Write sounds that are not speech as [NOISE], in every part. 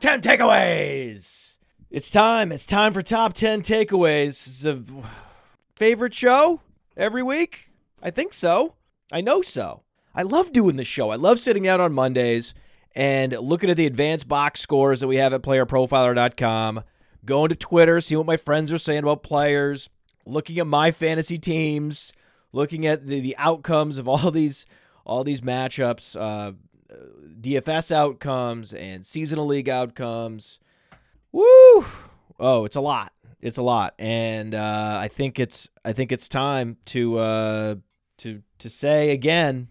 Top 10 takeaways. It's time. It's time for top 10 takeaways. Favorite show every week? I think so. I know so. I love doing this show. I love sitting out on Mondays and looking at the advanced box scores that we have at playerprofiler.com, going to Twitter, seeing what my friends are saying about players, looking at my fantasy teams, looking at the, the outcomes of all these all these matchups, uh, DFS outcomes and seasonal league outcomes. Woo! Oh, it's a lot. It's a lot, and uh, I think it's I think it's time to uh, to to say again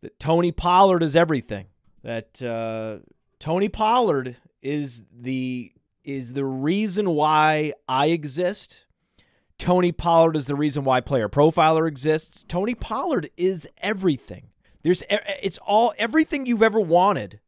that Tony Pollard is everything. That uh, Tony Pollard is the is the reason why I exist. Tony Pollard is the reason why Player Profiler exists. Tony Pollard is everything. There's it's all everything you've ever wanted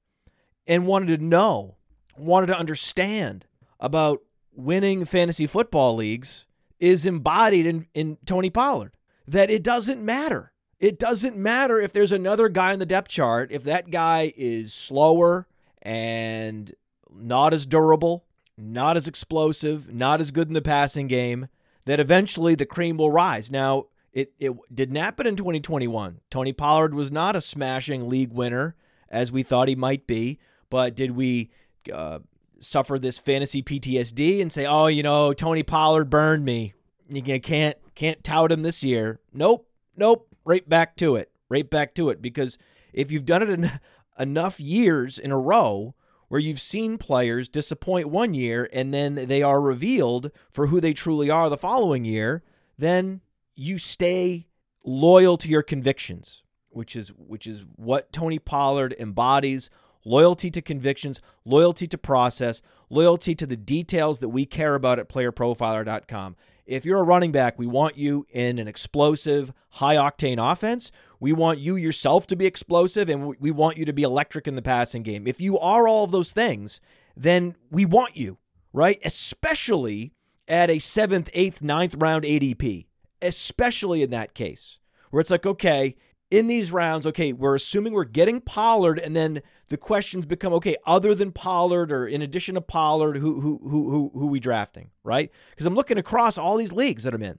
and wanted to know, wanted to understand about winning fantasy football leagues is embodied in, in Tony Pollard. That it doesn't matter. It doesn't matter if there's another guy in the depth chart, if that guy is slower and not as durable, not as explosive, not as good in the passing game, that eventually the cream will rise. Now, it, it didn't happen in 2021. Tony Pollard was not a smashing league winner as we thought he might be, but did we uh, suffer this fantasy PTSD and say, "Oh, you know, Tony Pollard burned me. You can't can't tout him this year." Nope, nope. Right back to it. Right back to it. Because if you've done it en- [LAUGHS] enough years in a row where you've seen players disappoint one year and then they are revealed for who they truly are the following year, then you stay loyal to your convictions, which is which is what Tony Pollard embodies. Loyalty to convictions, loyalty to process, loyalty to the details that we care about at playerprofiler.com. If you're a running back, we want you in an explosive, high octane offense. We want you yourself to be explosive and we want you to be electric in the passing game. If you are all of those things, then we want you, right? Especially at a seventh, eighth, ninth round ADP especially in that case, where it's like, okay, in these rounds, okay, we're assuming we're getting Pollard, and then the questions become, okay, other than Pollard or in addition to Pollard, who who who who who we drafting, right? Because I'm looking across all these leagues that I'm in.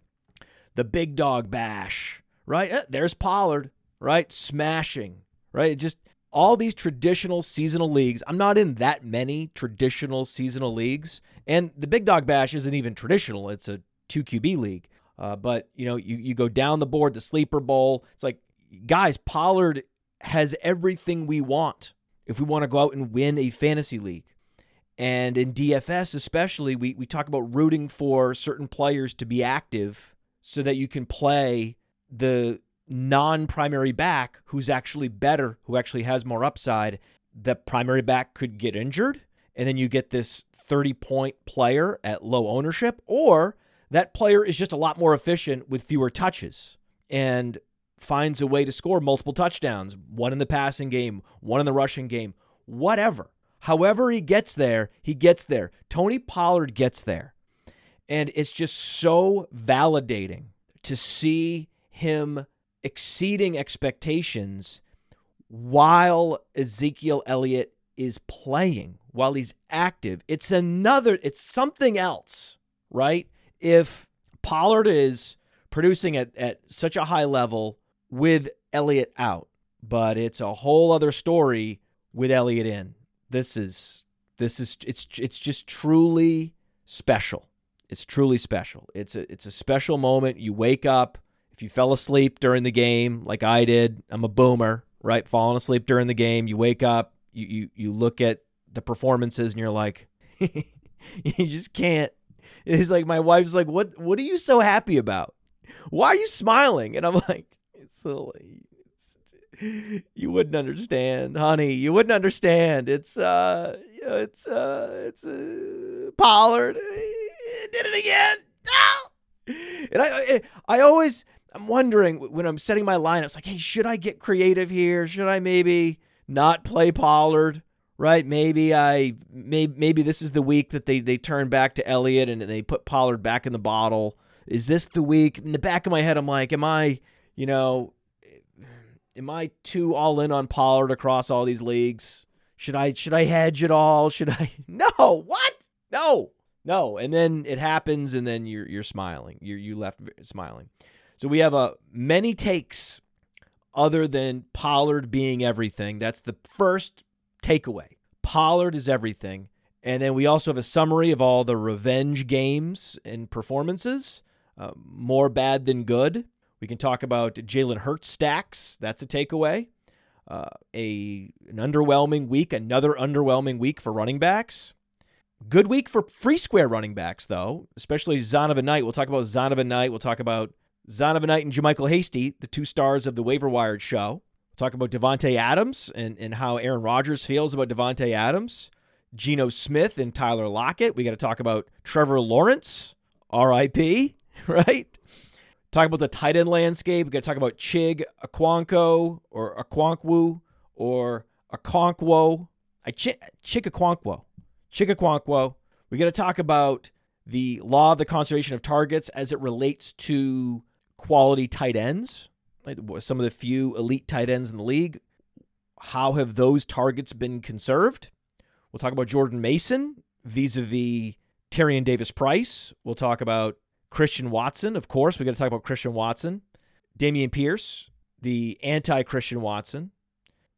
The big dog bash, right? Eh, there's Pollard, right? Smashing, right? Just all these traditional seasonal leagues. I'm not in that many traditional seasonal leagues. And the big dog bash isn't even traditional. It's a 2 QB league. Uh, but you know, you you go down the board, the sleeper bowl. It's like, guys, Pollard has everything we want if we want to go out and win a fantasy league. And in DFS, especially, we, we talk about rooting for certain players to be active so that you can play the non primary back who's actually better, who actually has more upside. The primary back could get injured, and then you get this 30 point player at low ownership, or that player is just a lot more efficient with fewer touches and finds a way to score multiple touchdowns, one in the passing game, one in the rushing game, whatever. However, he gets there, he gets there. Tony Pollard gets there. And it's just so validating to see him exceeding expectations while Ezekiel Elliott is playing, while he's active. It's another, it's something else, right? If Pollard is producing at, at such a high level with Elliott out, but it's a whole other story with Elliott in. This is this is it's it's just truly special. It's truly special. It's a it's a special moment. You wake up. If you fell asleep during the game, like I did, I'm a boomer, right? Falling asleep during the game, you wake up, you you you look at the performances, and you're like, [LAUGHS] you just can't. It's like my wife's like, "What? What are you so happy about? Why are you smiling?" And I'm [LAUGHS] like, "It's so." It's, you wouldn't understand, honey. You wouldn't understand. It's uh, you know, it's uh, it's uh, Pollard did it again. Oh! And I, I always, I'm wondering when I'm setting my lineups, like, hey, should I get creative here? Should I maybe not play Pollard? Right? Maybe I, maybe maybe this is the week that they they turn back to Elliott and they put Pollard back in the bottle. Is this the week? In the back of my head, I'm like, am I, you know, am I too all in on Pollard across all these leagues? Should I should I hedge it all? Should I? [LAUGHS] No. What? No. No, and then it happens, and then you're you're smiling. You you left smiling. So we have a uh, many takes other than Pollard being everything. That's the first takeaway. Pollard is everything, and then we also have a summary of all the revenge games and performances. Uh, more bad than good. We can talk about Jalen Hurts stacks. That's a takeaway. Uh, a an underwhelming week, another underwhelming week for running backs. Good week for free square running backs, though, especially Zonovan Knight. We'll talk about Zonovan Knight. We'll talk about Zonovan Knight and JaMycal Hasty, the two stars of the waiver wired show. Talk about Davante Adams and, and how Aaron Rodgers feels about Davante Adams. Geno Smith and Tyler Lockett. We got to talk about Trevor Lawrence, RIP, [LAUGHS] right? Talk about the tight end landscape. We got to talk about Chig Aquanko or Aquankwu or Akonkwo. I Chig Aquankwo. Chigakwankwo. We got to talk about the law of the conservation of targets as it relates to quality tight ends. Some of the few elite tight ends in the league. How have those targets been conserved? We'll talk about Jordan Mason vis a vis Tyrion Davis Price. We'll talk about Christian Watson, of course. We got to talk about Christian Watson. Dameon Pierce, the anti Christian Watson.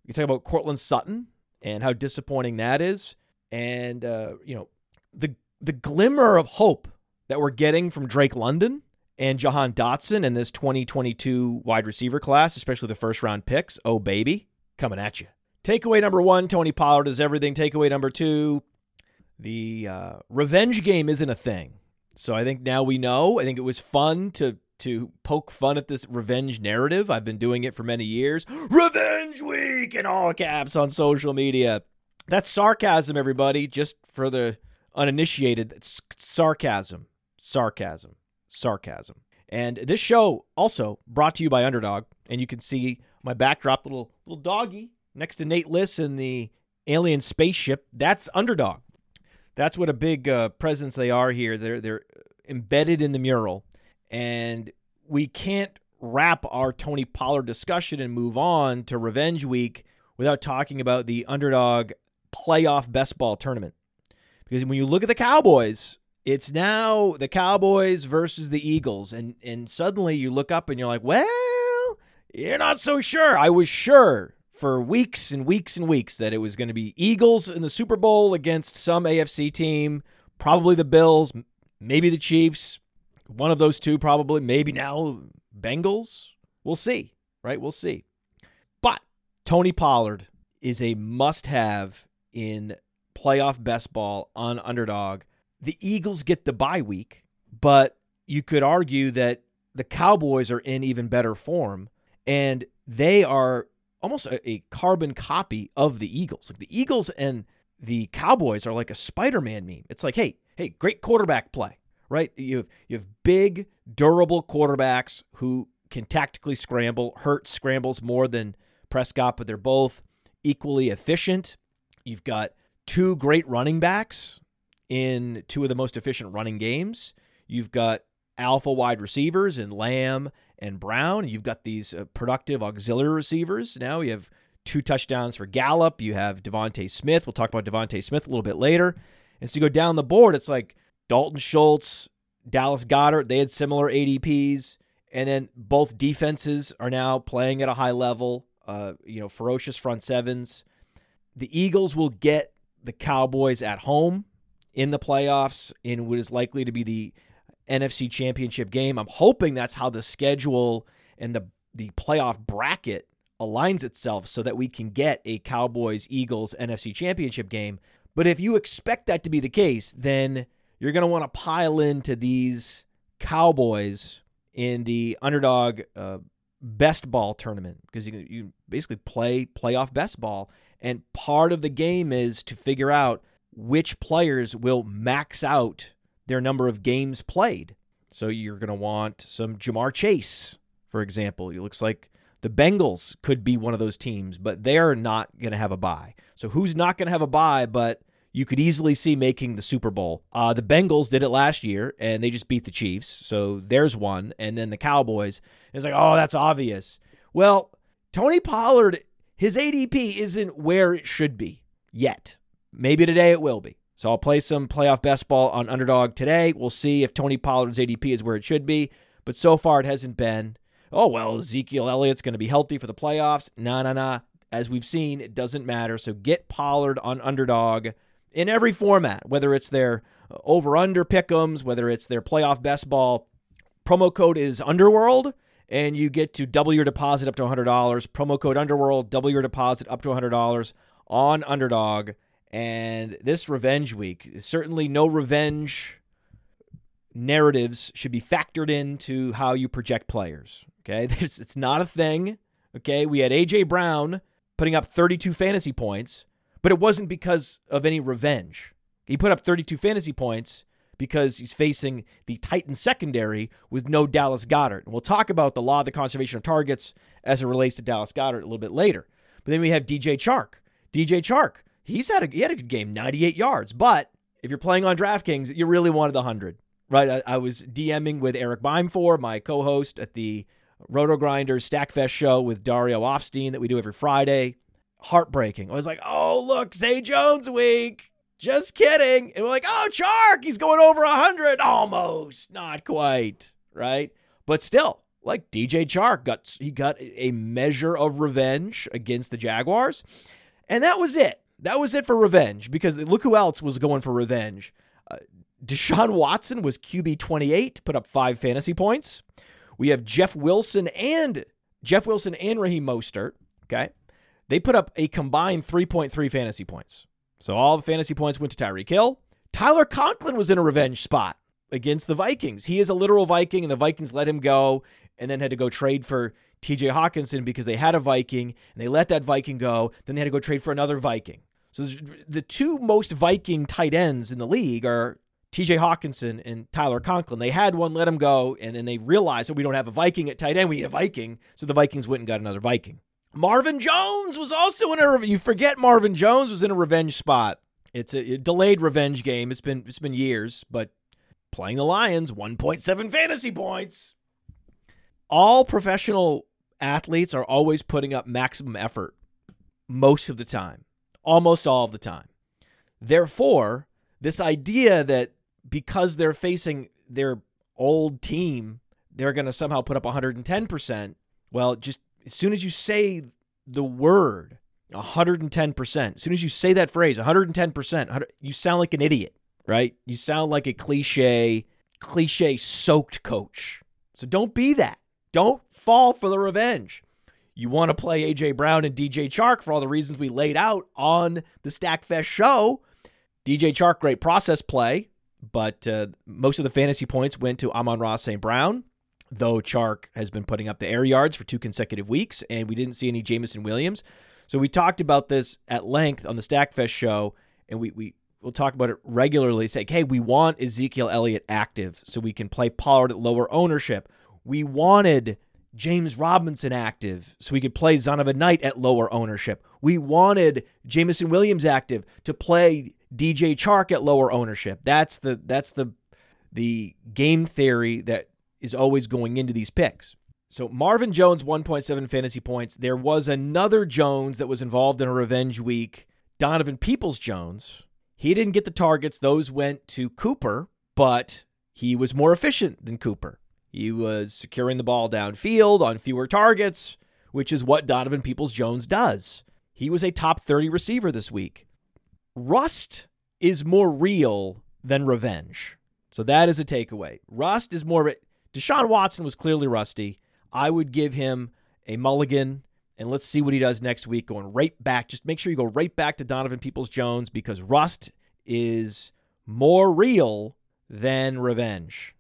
We can talk about Courtland Sutton and how disappointing that is and uh, you know the the glimmer of hope that we're getting from Drake London and Jahan Dotson in this 2022 wide receiver class, especially the first round picks. Oh baby, coming at you. Takeaway number one: Tony Pollard is everything. Takeaway number two: the uh, revenge game isn't a thing. So I think now we know. I think it was fun to to poke fun at this revenge narrative. I've been doing it for many years. [GASPS] Revenge week in all caps on social media. That's sarcasm, everybody. Just for the uninitiated, it's sarcasm, sarcasm, sarcasm. And this show also brought to you by Underdog, and you can see my backdrop, little little doggy next to Nate Liss in the alien spaceship. That's Underdog. That's what a big uh, presence they are here. They're they're embedded in the mural, and we can't wrap our Tony Pollard discussion and move on to Revenge Week without talking about the Underdog playoff best ball tournament. Because when you look at the Cowboys, it's now the Cowboys versus the Eagles. And, and suddenly you look up and you're like, well, you're not so sure. I was sure for weeks and weeks and weeks that it was going to be Eagles in the Super Bowl against some AFC team, probably the Bills, maybe the Chiefs, one of those two, probably, maybe now Bengals. We'll see, right? We'll see. But Tony Pollard is a must have in playoff best ball on underdog. The Eagles get the bye week, but you could argue that the Cowboys are in even better form and they are almost a, a carbon copy of the Eagles. Like the Eagles and the Cowboys are like a Spider-Man meme. It's like, hey, hey, great quarterback play, right? You have you have big, durable quarterbacks who can tactically scramble. Hurt scrambles more than Prescott, but they're both equally efficient. You've got two great running backs in two of the most efficient running games. You've got alpha wide receivers in Lamb and Brown. You've got these uh, productive auxiliary receivers. Now you have two touchdowns for Gallup. You have DeVonta Smith. We'll talk about DeVonta Smith a little bit later. And so you go down the board, it's like Dalton Schultz, Dallas Goedert. They had similar ADPs. And then both defenses are now playing at a high level. Uh, you know, ferocious front sevens the Eagles will get the Cowboys at home in the playoffs in what is likely to be the NFC Championship game. I'm hoping that's how the schedule and the the playoff bracket aligns itself so that we can get a Cowboys Eagles NFC Championship game. But if you expect that to be the case, then you're going to want to pile into these Cowboys in the underdog uh, best ball tournament because you you basically play playoff best ball, and part of the game is to figure out which players will max out their number of games played. So you're going to want some Ja'Marr Chase, for example. It looks like the Bengals could be one of those teams, but they're not going to have a bye. So who's not going to have a bye, but you could easily see making the Super Bowl? Uh, the Bengals did it last year, and they just beat the Chiefs. So there's one. And then the Cowboys. It's like, oh, that's obvious. Well, Tony Pollard, his ADP isn't where it should be yet. Maybe today it will be. So I'll play some playoff best ball on underdog today. We'll see if Tony Pollard's ADP is where it should be. But so far it hasn't been. Oh, well, Ezekiel Elliott's going to be healthy for the playoffs. Nah, nah, nah. As we've seen, it doesn't matter. So get Pollard on underdog in every format, whether it's their over under pickums, whether it's their playoff best ball. Promo code is Underworld, and you get to double your deposit up to $100. Promo code Underworld, double your deposit up to $100 on underdog. And this revenge week, certainly no revenge narratives should be factored into how you project players. Okay, [LAUGHS] it's, it's not a thing. Okay, we had AJ Brown putting up 32 fantasy points, but it wasn't because of any revenge. He put up 32 fantasy points because he's facing the Titan secondary with no Dallas Goedert. And we'll talk about the law of the conservation of targets as it relates to Dallas Goedert a little bit later. But then we have DJ Chark. DJ Chark he's had a he had a good game, 98 yards. But if you're playing on DraftKings, you really wanted the 100, right? I, I was DMing with Eric Beimfohr, my co-host at the Roto Grinders Stackfest show with Dario Offstein that we do every Friday. Heartbreaking. I was like, oh, look, Zay Jones week. Just kidding. And we're like, oh, Chark, he's going over 100. Almost. Not quite, right? But still, like DJ Chark got he got a measure of revenge against the Jaguars. And that was it that was it for revenge because look who else was going for revenge. Uh, Deshaun Watson was QB 28, put up five fantasy points. We have Jeff Wilson and Jeff Wilson and Raheem Mostert. Okay. They put up a combined 3.3 fantasy points. So all the fantasy points went to Tyreek Hill. Tyler Conklin was in a revenge spot against the Vikings. He is a literal Viking, and the Vikings let him go and then had to go trade for TJ Hockenson because they had a Viking and they let that Viking go. Then they had to go trade for another Viking. So the two most Viking tight ends in the league are TJ Hockenson and Tyler Conklin. They had one, let him go, and then they realized that oh, we don't have a Viking at tight end. We need a Viking. So the Vikings went and got another Viking. Marvin Jones was also in a you forget Marvin Jones was in a revenge spot. It's a, a delayed revenge game. It's been it's been years, but playing the Lions, 1.7 fantasy points. All professional athletes are always putting up maximum effort most of the time almost all of the time. Therefore, this idea that because they're facing their old team, they're going to somehow put up 110%, well, just as soon as you say the word 110%, as soon as you say that phrase 110%, you sound like an idiot, right? You sound like a cliche, cliche soaked coach. So don't be that. Don't fall for the revenge. You want to play AJ Brown and DJ Chark for all the reasons we laid out on the Stackfest show. DJ Chark, great process play, but uh, most of the fantasy points went to Amon-Ra St. Brown, though Chark has been putting up the air yards for two consecutive weeks, and we didn't see any Jameson Williams. So we talked about this at length on the Stackfest show, and we, we we'll talk about it regularly. Say, hey, we want Ezekiel Elliott active so we can play Pollard at lower ownership. We wanted James Robinson active so we could play Zonovan Knight at lower ownership. We wanted Jameson Williams active to play DJ Chark at lower ownership. That's the that's the the game theory that is always going into these picks. So Marvin Jones 1.7 fantasy points. There was another Jones that was involved in a revenge week, Donovan Peoples Jones. He didn't get the targets. Those went to Cooper, but he was more efficient than Cooper. He was securing the ball downfield on fewer targets, which is what Donovan Peoples Jones does. He was a top 30 receiver this week. Rust is more real than revenge. So that is a takeaway. Rust is more. Deshaun Watson was clearly rusty. I would give him a mulligan And let's see what he does next week, going right back. Just make sure you go right back to Donovan Peoples Jones because rust is more real than revenge.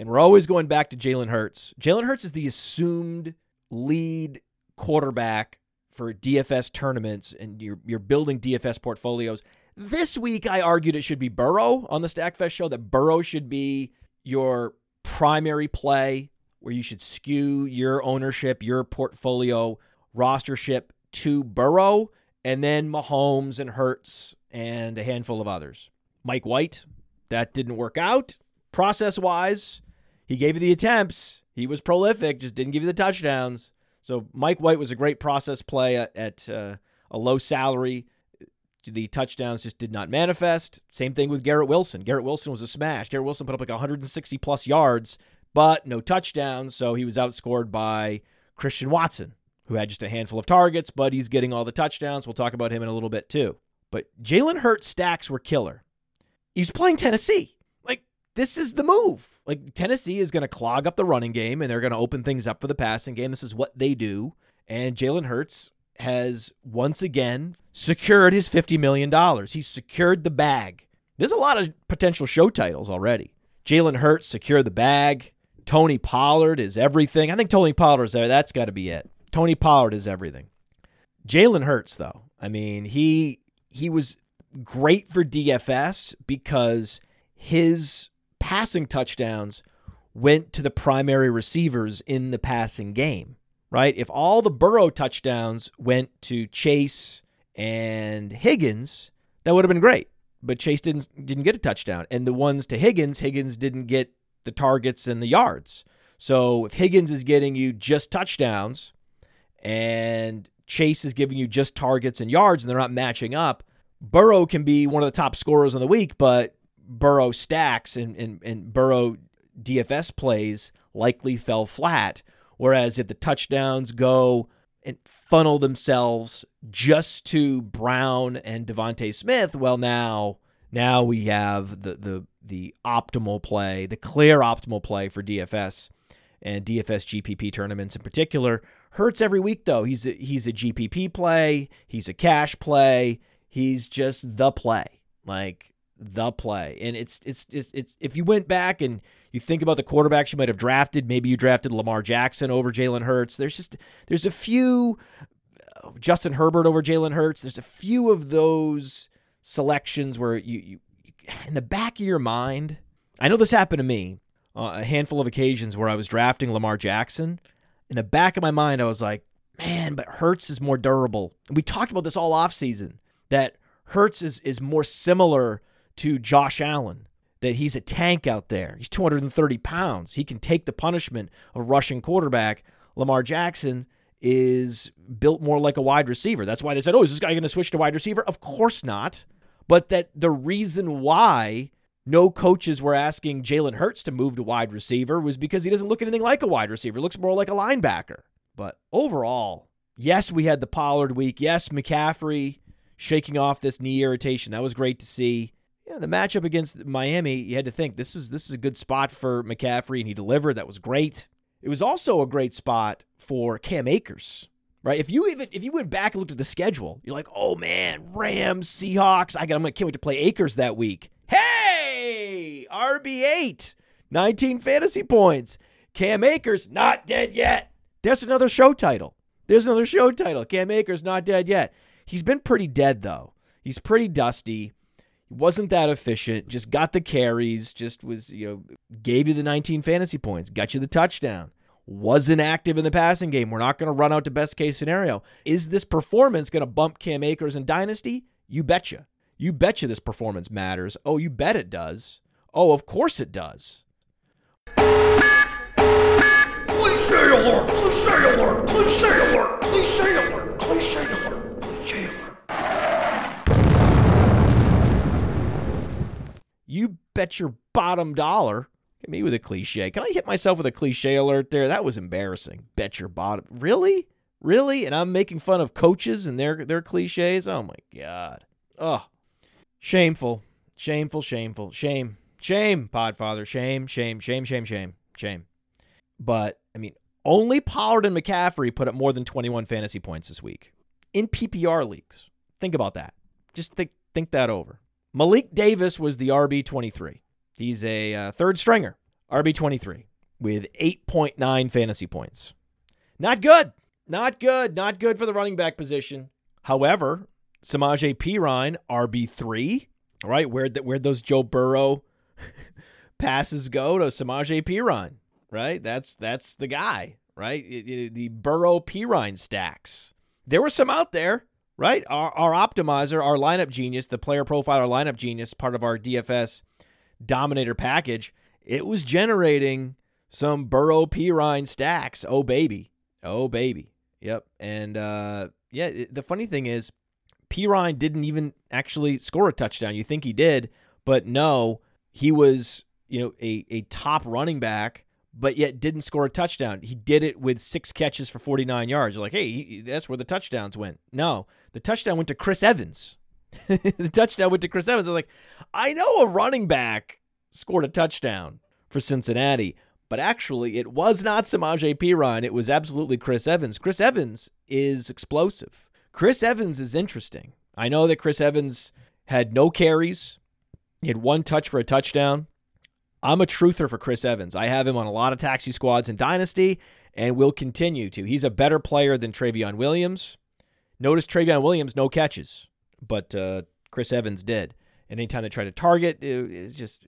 And we're always going back to Jalen Hurts. Jalen Hurts is the assumed lead quarterback for DFS tournaments, and you're, you're building DFS portfolios. This week, I argued it should be Burrow on the Stackfest show, that Burrow should be your primary play, where you should skew your ownership, your portfolio rostership to Burrow, and then Mahomes and Hurts and a handful of others. Mike White, that didn't work out. Process wise, he gave you the attempts. He was prolific, just didn't give you the touchdowns. So Mike White was a great process play at, at uh, a low salary. The touchdowns just did not manifest. Same thing with Garrett Wilson. Garrett Wilson was a smash. Garrett Wilson put up like 160 plus yards, but no touchdowns. So he was outscored by Christian Watson, who had just a handful of targets, but he's getting all the touchdowns. We'll talk about him in a little bit too. But Jalen Hurts stacks were killer. He's playing Tennessee. This is the move. Like, Tennessee is going to clog up the running game and they're going to open things up for the passing game. This is what they do. And Jalen Hurts has once again secured his $50 million. He's secured the bag. There's a lot of potential show titles already. Jalen Hurts secured the bag. Tony Pollard is everything. I think Tony Pollard is there. That's got to be it. Tony Pollard is everything. Jalen Hurts, though, I mean, he he was great for DFS because his passing touchdowns went to the primary receivers in the passing game right? If all the Burrow touchdowns went to Chase and Higgins, that would have been great. But Chase didn't didn't get a touchdown, and the ones to Higgins, Higgins didn't get the targets and the yards. So if Higgins is getting you just touchdowns, and Chase is giving you just targets and yards, and they're not matching up, Burrow can be one of the top scorers in the week, but Burrow stacks and, and, and Burrow DFS plays likely fell flat Whereas if the touchdowns go and funnel themselves just to Brown and DeVonta Smith, well now now we have the the the optimal play, the clear optimal play for DFS and DFS GPP tournaments in particular. Hurts every week though. He's a, he's a GPP play, he's a cash play, he's just the play. Like the play. And it's it's it's, it's if you went back and you think about the quarterbacks you might have drafted, maybe you drafted Lamar Jackson over Jalen Hurts. There's just there's a few uh, Justin Herbert over Jalen Hurts. There's a few of those selections where you, you in the back of your mind. I know this happened to me uh, a handful of occasions where I was drafting Lamar Jackson. In the back of my mind, I was like, man, but Hurts is more durable. We talked about this all offseason that Hurts is is more similar to Josh Allen that he's a tank out there. He's 230 pounds. He can take the punishment of rushing quarterback. Lamar Jackson is built more like a wide receiver. That's why they said, oh, is this guy going to switch to wide receiver? Of course not. But that the reason why no coaches were asking Jalen Hurts to move to wide receiver was because he doesn't look anything like a wide receiver. He looks more like a linebacker. But overall, yes, we had the Pollard week. Yes, McCaffrey shaking off this knee irritation. That was great to see yeah, the matchup against Miami, you had to think this is this is a good spot for McCaffrey, and he delivered. That was great. It was also a great spot for Cam Akers, right? If you even if you went back and looked at the schedule, you're like, oh man, Rams, Seahawks. I got I'm gonna can't wait to play Akers that week. Hey, RB eight, 19 fantasy points. Cam Akers not dead yet. There's another show title. There's another show title. Cam Akers not dead yet. He's been pretty dead though. He's pretty dusty wasn't that efficient, just got the carries, just was, you know, gave you the 19 fantasy points, got you the touchdown. Wasn't active in the passing game. We're not going to run out to best case scenario. Is this performance going to bump Cam Akers in Dynasty? You betcha. You betcha this performance matters. Oh, you bet it does. Oh, of course it does. Cliche alert! Cliche alert! Cliche alert! Cliche alert! Cliche alert! Cliche alert! You bet your bottom dollar. Hit me with a cliche. Can I hit myself with a cliche alert there? That was embarrassing. Bet your bottom. Really? Really? And I'm making fun of coaches and their their cliches? Oh my god. Oh. Shameful. Shameful, shameful. Shame. Shame, Podfather. Shame, shame, shame, shame, shame, shame. But I mean, Only Pollard and McCaffrey put up more than 21 fantasy points this week in PPR leagues. Think about that. Just think think that over. Malik Davis was the RB 23. He's a uh, third stringer, RB 23 with 8.9 fantasy points. Not good. Not good. Not good for the running back position. However, Samaje Perine, RB3, right? Where'd, where'd those Joe Burrow [LAUGHS] passes go to Samaje Perine, right? That's that's the guy, right? The Burrow Perine stacks. There were some out there, right? Our, our optimizer, our lineup genius, the player profile, our lineup genius, part of our DFS Dominator package, it was generating some Burrow Perine stacks. Oh baby, oh baby, yep. And uh, yeah, the funny thing is, Perine didn't even actually score a touchdown. You think he did, but no, he was you know a a top running back, but yet didn't score a touchdown. He did it with six catches for 49 yards. You're like, hey, he, that's where the touchdowns went. No, the touchdown went to Chris Evans. [LAUGHS] the touchdown went to Chris Evans. I'm like, I know a running back scored a touchdown for Cincinnati, but actually it was not Samaje Perine. It was absolutely Chris Evans. Chris Evans is explosive. Chris Evans is interesting. I know that Chris Evans had no carries. He had one touch for a touchdown. I'm a truther for Chris Evans. I have him on a lot of taxi squads in Dynasty and will continue to. He's a better player than Trayveon Williams. Notice Trayveon Williams, no catches, but uh, Chris Evans did. And anytime they try to target, it's just,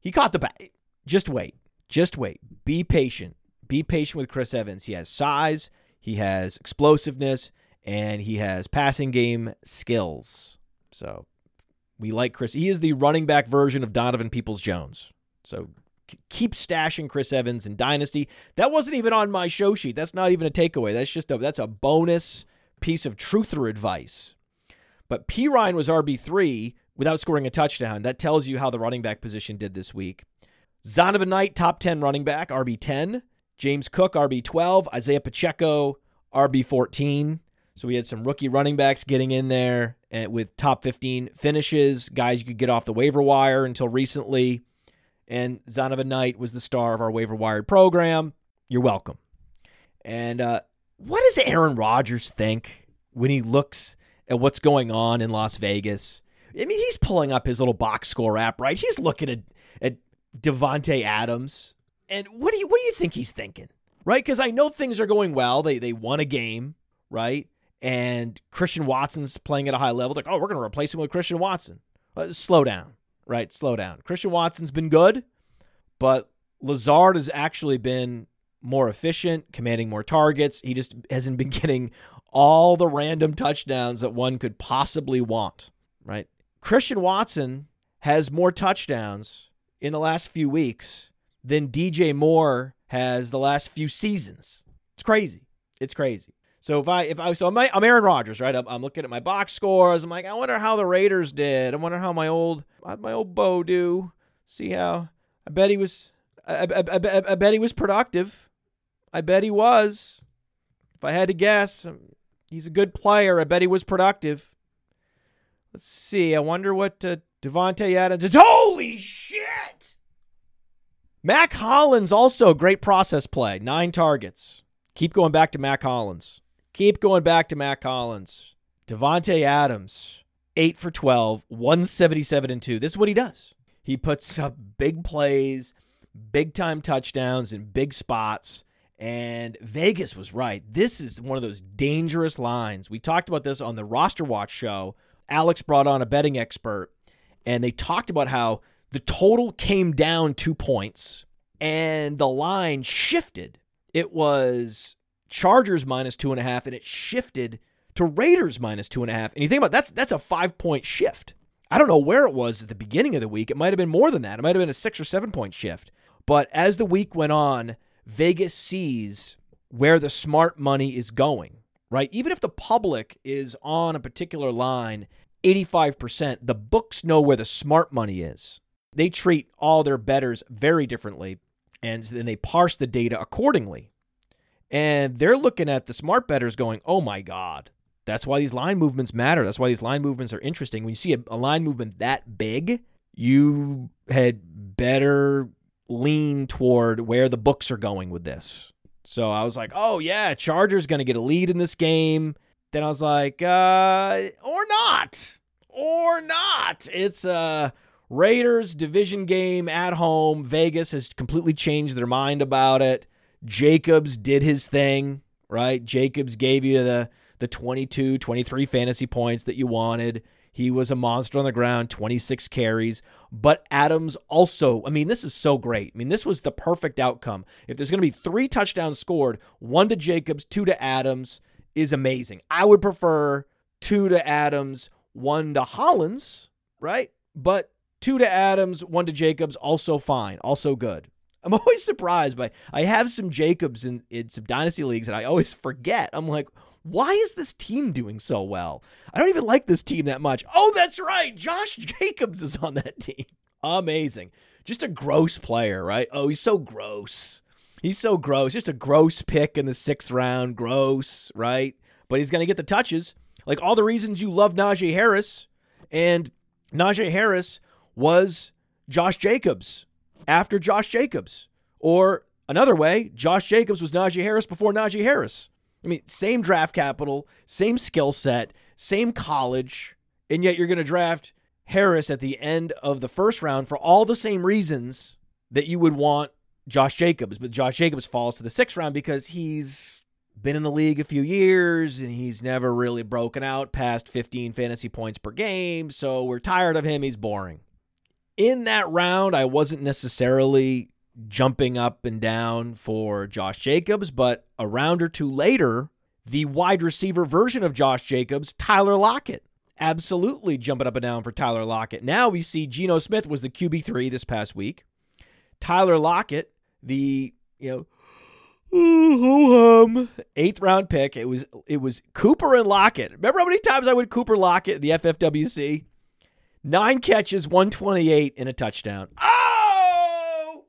he caught the bat. Just wait. Just wait. Be patient. Be patient with Chris Evans. He has size, he has explosiveness, and he has passing game skills. So we like Chris. He is the running back version of Donovan Peoples Jones. So keep stashing Chris Evans in Dynasty. That wasn't even on my show sheet. That's not even a takeaway. That's just a that's a bonus piece of truther advice. But Perine was RB3 without scoring a touchdown. That tells you how the running back position did this week. Zonovan Knight, top 10 running back, RB10. James Cook, RB12. Isaiah Pacheco, RB14. So we had some rookie running backs getting in there eh, with top 15 finishes, guys you could get off the waiver wire until recently. And Zonovan Knight was the star of our waiver wired program. You're welcome. And uh, what does Aaron Rodgers think when he looks at what's going on in Las Vegas? I mean, he's pulling up his little box score app, right? He's looking at at Davante Adams, and what do you what do you think he's thinking, right? Because I know things are going well. They they won a game, right? and Christian Watson's playing at a high level. Like, oh, we're going to replace him with Christian Watson. Uh, slow down, right? Slow down. Christian Watson's been good, but Lazard has actually been more efficient, commanding more targets. He just hasn't been [LAUGHS] getting all the random touchdowns that one could possibly want, right? Christian Watson has more touchdowns in the last few weeks than DJ Moore has the last few seasons. It's crazy. It's crazy. So if I if I so I'm, I'm Aaron Rodgers, right? I'm, I'm, looking at my box scores. I'm like, I wonder how the Raiders did. I wonder how my old my old Bo do. See how I bet he was. I, I, I, I bet he was productive. I bet he was. If I had to guess, um, he's a good player. I bet he was productive. Let's see. I wonder what uh, Davante Adams is. Holy shit! Mack Hollins also great process play. Nine targets. Keep going back to Mack Hollins. Keep going back to Mack Hollins. Davante Adams, 8 for 12, 177 and 2. This is what he does. He puts up big plays, big time touchdowns in big spots. And Vegas was right. This is one of those dangerous lines. We talked about this on the Roster Watch show. Alex brought on a betting expert, and they talked about how the total came down two points and the line shifted. It was Chargers minus two and a half, and it shifted to Raiders minus two and a half. And you think about it, that's that's a five point shift. I don't know where it was at the beginning of the week. It might have been more than that. It might have been a six or seven point shift. But as the week went on, Vegas sees where the smart money is going, right? Even if the public is on a particular line, 85%, the books know where the smart money is. They treat all their betters very differently, and then they parse the data accordingly. And they're looking at the smart betters going, oh my God. That's why these line movements matter. That's why these line movements are interesting. When you see a, a line movement that big, you had better lean toward where the books are going with this. So I was like, oh, yeah, Chargers going to get a lead in this game. Then I was like, uh, or not. Or not. It's a Raiders division game at home. Vegas has completely changed their mind about it. Jacobs did his thing, right? Jacobs gave you the the 22, 23 fantasy points that you wanted. He was a monster on the ground, 26 carries. But Adams also, I mean, this is so great. I mean, this was the perfect outcome. If there's going to be three touchdowns scored, one to Jacobs, two to Adams, is amazing. I would prefer two to Adams, one to Hollins, right? But two to Adams, one to Jacobs, also fine, also good. I'm [LAUGHS] always surprised by I have some Jacobs in, in some dynasty leagues and I always forget. I'm like, why is this team doing so well? I don't even like this team that much. Oh, that's right. Josh [LAUGHS] Jacobs is on that team. Amazing. Just a gross player, right? Oh, he's so gross. He's so gross. Just a gross pick in the sixth round. Gross, right? But he's going to get the touches. Like all the reasons you love Najee Harris. And Najee Harris was Josh Jacobs after Josh Jacobs. Or another way, Josh Jacobs was Najee Harris before Najee Harris. I mean, same draft capital, same skill set, same college, and yet you're going to draft Harris at the end of the first round for all the same reasons that you would want Josh Jacobs. But Josh Jacobs falls to the sixth round because he's been in the league a few years and he's never really broken out past 15 fantasy points per game. So we're tired of him. He's boring. In that round, I wasn't necessarily jumping up and down for Josh Jacobs, but a round or two later, the wide receiver version of Josh Jacobs, Tyler Lockett, absolutely jumping up and down for Tyler Lockett. Now we see Geno Smith was the QB3 this past week. Tyler Lockett, the, you know, eighth round pick. It was it was Cooper and Lockett. Remember how many times I would Cooper Lockett the FFWC? Nine catches, 128, and a touchdown. Oh!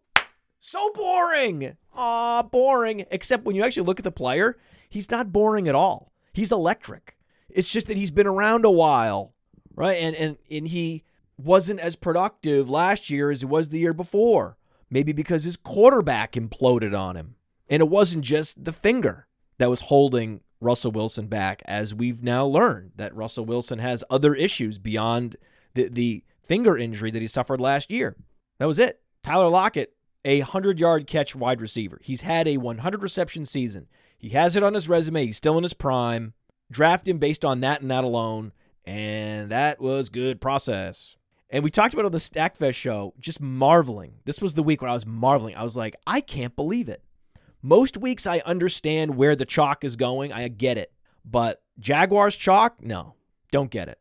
So boring. Aw, boring. Except when you actually look at the player, he's not boring at all. He's electric. It's just that he's been around a while, right? And and and he wasn't as productive last year as he was the year before. Maybe because his quarterback imploded on him. And it wasn't just the finger that was holding Russell Wilson back, as we've now learned that Russell Wilson has other issues beyond the, the finger injury that he suffered last year. That was it. Tyler Lockett, a 100 yard catch wide receiver. He's had a 100 reception season. He has it on his resume. He's still in his prime. Draft him based on that and that alone. And that was good process. And we talked about on the Stackfest show, just marveling. This was the week where I was marveling. I was like, I can't believe it. Most weeks I understand where the chalk is going. I get it. But Jaguars chalk? No, don't get it.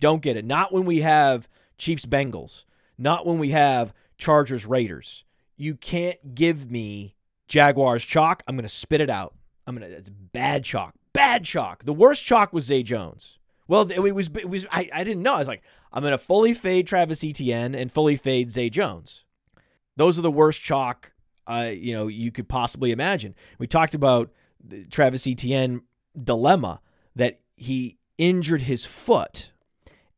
Don't get it. Not when we have Chiefs Bengals. Not when we have Chargers Raiders. You can't give me Jaguars chalk. I'm going to spit it out. I'm going to, it's bad chalk. Bad chalk. The worst chalk was Zay Jones. Well, it was, it was I, I didn't know. I was like, I'm going to fully fade Travis Etienne and fully fade Zay Jones. Those are the worst chalk, uh, you know, you could possibly imagine. We talked about the Travis Etienne dilemma that he injured his foot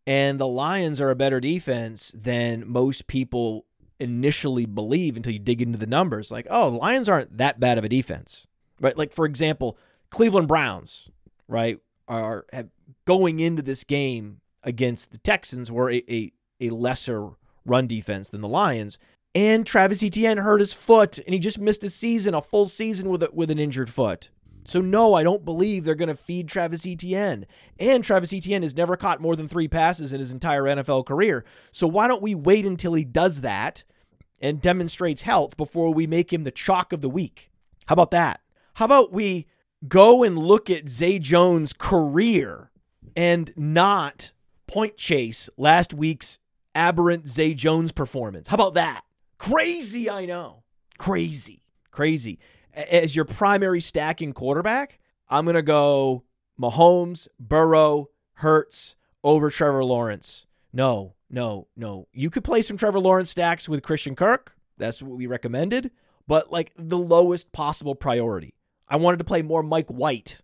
and the Lions are a better defense than most people initially believe until you dig into the numbers. Like, oh, the Lions aren't that bad of a defense, right? Like, for example, Cleveland Browns, right, are going into this game against the Texans were a, a, a lesser run defense than the Lions. And Travis Etienne hurt his foot, and he just missed a season, a full season with a, with an injured foot. So, no, I don't believe they're going to feed Travis Etienne. And Travis Etienne has never caught more than three passes in his entire NFL career. So, why don't we wait until he does that and demonstrates health before we make him the chalk of the week? How about that? How about we go and look at Zay Jones' career and not point chase last week's aberrant Zay Jones performance? How about that? Crazy, I know. Crazy, crazy as your primary stacking quarterback, I'm going to go Mahomes, Burrow, Hurts over Trevor Lawrence. No, no, no. You could play some Trevor Lawrence stacks with Christian Kirk. That's what we recommended, but like the lowest possible priority. I wanted to play more Mike White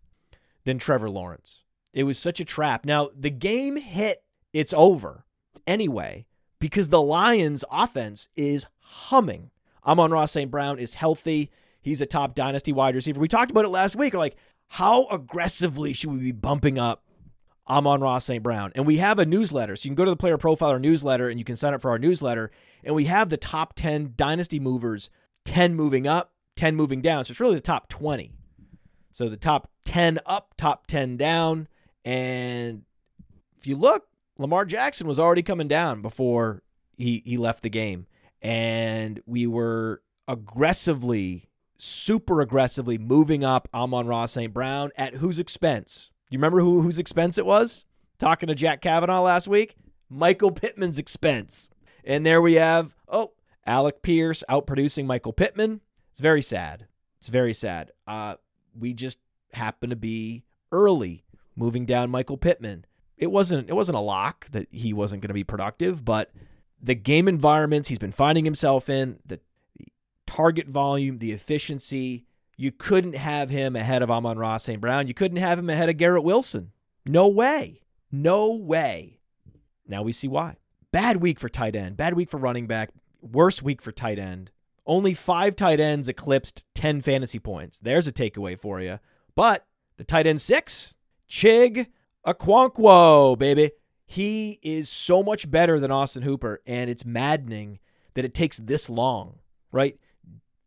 than Trevor Lawrence. It was such a trap. Now, the game hit, it's over anyway, because the Lions' offense is humming. Amon-Ra St. Brown is healthy. He's a top dynasty wide receiver. We talked about it last week. Like, how aggressively should we be bumping up Amon-Ra St. Brown? And we have a newsletter. So you can go to the player profiler newsletter and you can sign up for our newsletter. And we have the top 10 dynasty movers 10 moving up, 10 moving down. So it's really the top 20. So the top 10 up, top 10 down. And if you look, Lamar Jackson was already coming down before he, he left the game. And we were aggressively, super aggressively moving up Amon-Ra St. Brown at whose expense? You remember who whose expense it was? Talking to Jack Kavanaugh last week? Michael Pittman's expense. And there we have, oh, Alec Pierce outproducing Michael Pittman. It's very sad. It's very sad. Uh, we just happen to be early moving down Michael Pittman. It wasn't it wasn't a lock that he wasn't going to be productive, but the game environments he's been finding himself in, the target volume, the efficiency, you couldn't have him ahead of Amon-Ra St. Brown. You couldn't have him ahead of Garrett Wilson. No way. No way. Now we see why. Bad week for tight end, bad week for running back, worst week for tight end. Only five tight ends eclipsed 10 fantasy points. There's a takeaway for you. But the tight end six, Chig Okonkwo, baby. He is so much better than Austin Hooper, and it's maddening that it takes this long, right?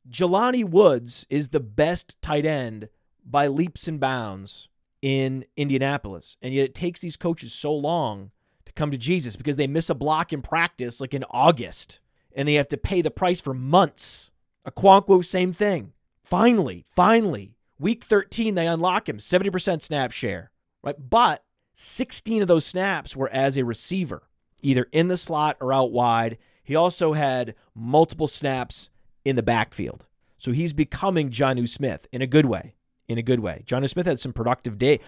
Jelani Woods is the best tight end by leaps and bounds in Indianapolis. And yet it takes these coaches so long to come to Jesus because they miss a block in practice like in August and they have to pay the price for months. Okonkwo, same thing. Finally, finally, week 13, they unlock him, 70% snap share, right? But 16 of those snaps were as a receiver, either in the slot or out wide. He also had multiple snaps in the backfield. So he's becoming Jonnu Smith in a good way. In a good way. Jonnu Smith had some productive day.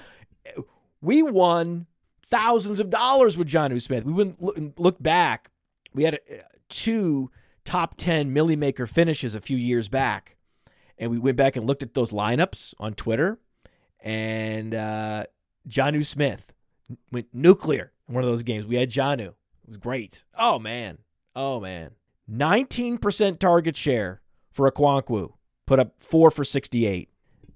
We won thousands of dollars with Jonnu Smith. We wouldn't look back. We had two top 10 Milly Maker finishes a few years back. And we went back and looked at those lineups on Twitter. And uh, Jonnu Smith went nuclear in one of those games. We had Jonnu. It was great. Oh, man. Oh, man. 19% target share for Okonkwo. Put up four for 68.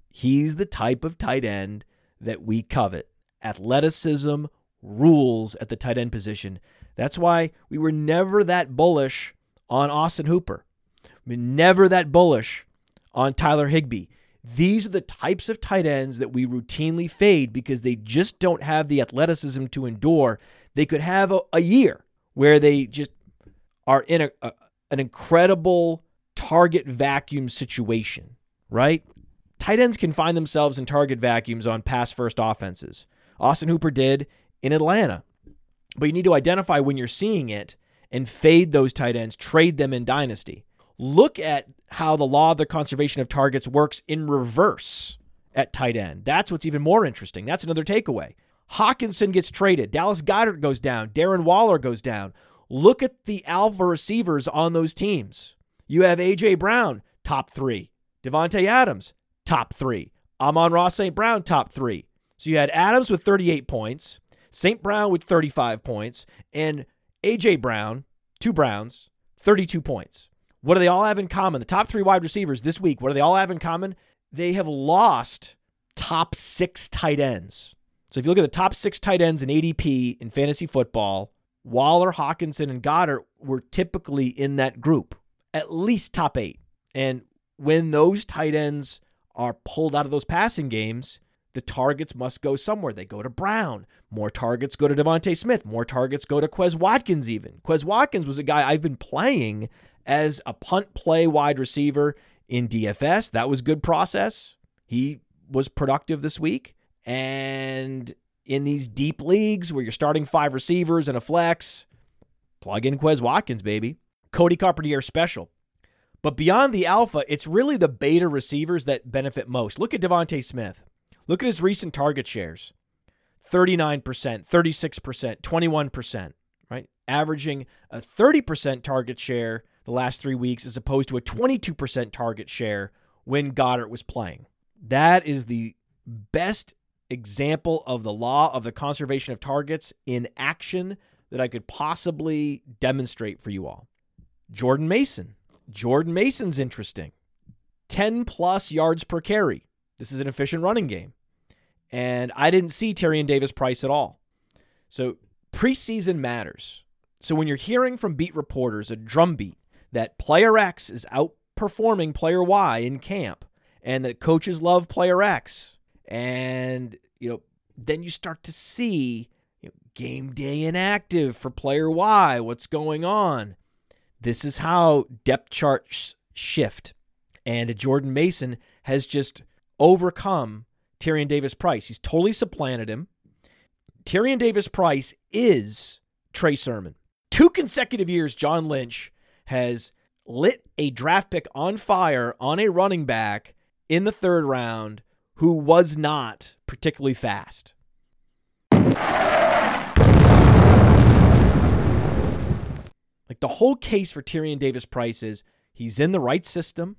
He's the type of tight end that we covet. Athleticism rules at the tight end position. That's why we were never that bullish on Austin Hooper. We were never that bullish on Tyler Higbee. These are the types of tight ends that we routinely fade because they just don't have the athleticism to endure. They could have a, a year where they just are in a, a, an incredible target vacuum situation, right? Tight ends can find themselves in target vacuums on pass first offenses. Austin Hooper did in Atlanta. But you need to identify when you're seeing it and fade those tight ends, trade them in dynasty. Look at how the law of the conservation of targets works in reverse at tight end. That's what's even more interesting. That's another takeaway. Hockenson gets traded. Dallas Goedert goes down. Darren Waller goes down. Look at the alpha receivers on those teams. You have A.J. Brown, top three. Davante Adams, top three. Amon-Ra St. Brown, top three. So you had Adams with 38 points. St. Brown with 35 points, and A.J. Brown, two Browns, 32 points. What do they all have in common? The top three wide receivers this week, what do they all have in common? They have lost top six tight ends. So if you look at the top six tight ends in ADP in fantasy football, Waller, Hockenson, and Goedert were typically in that group, at least top eight. And when those tight ends are pulled out of those passing games, the targets must go somewhere. They go to Brown. More targets go to DeVonta Smith. More targets go to Quez Watkins, even. Quez Watkins was a guy I've been playing as a punt play wide receiver in DFS. That was good process. He was productive this week. And in these deep leagues where you're starting five receivers and a flex, plug in Quez Watkins, baby. Cody Carpenter special. But beyond the alpha, it's really the beta receivers that benefit most. Look at DeVonta Smith. Look at his recent target shares 39%, 36%, 21%, right? Averaging a 30% target share the last three weeks as opposed to a 22% target share when Goedert was playing. That is the best example of the law of the conservation of targets in action that I could possibly demonstrate for you all. Jordan Mason. Jordan Mason's interesting. 10 plus yards per carry. This is an efficient running game. And I didn't see Tyrion Davis Price at all. So preseason matters. So when you're hearing from beat reporters a drumbeat that player X is outperforming player Y in camp and that coaches love player X and you know then you start to see you know, game day inactive for player Y, what's going on? This is how depth charts shift. And Jordan Mason has just overcome Tyrion Davis Price. He's totally supplanted him. Tyrion Davis Price is Trey Sermon. Two consecutive years, John Lynch has lit a draft pick on fire on a running back in the third round who was not particularly fast. Like the whole case for Tyrion Davis Price is he's in the right system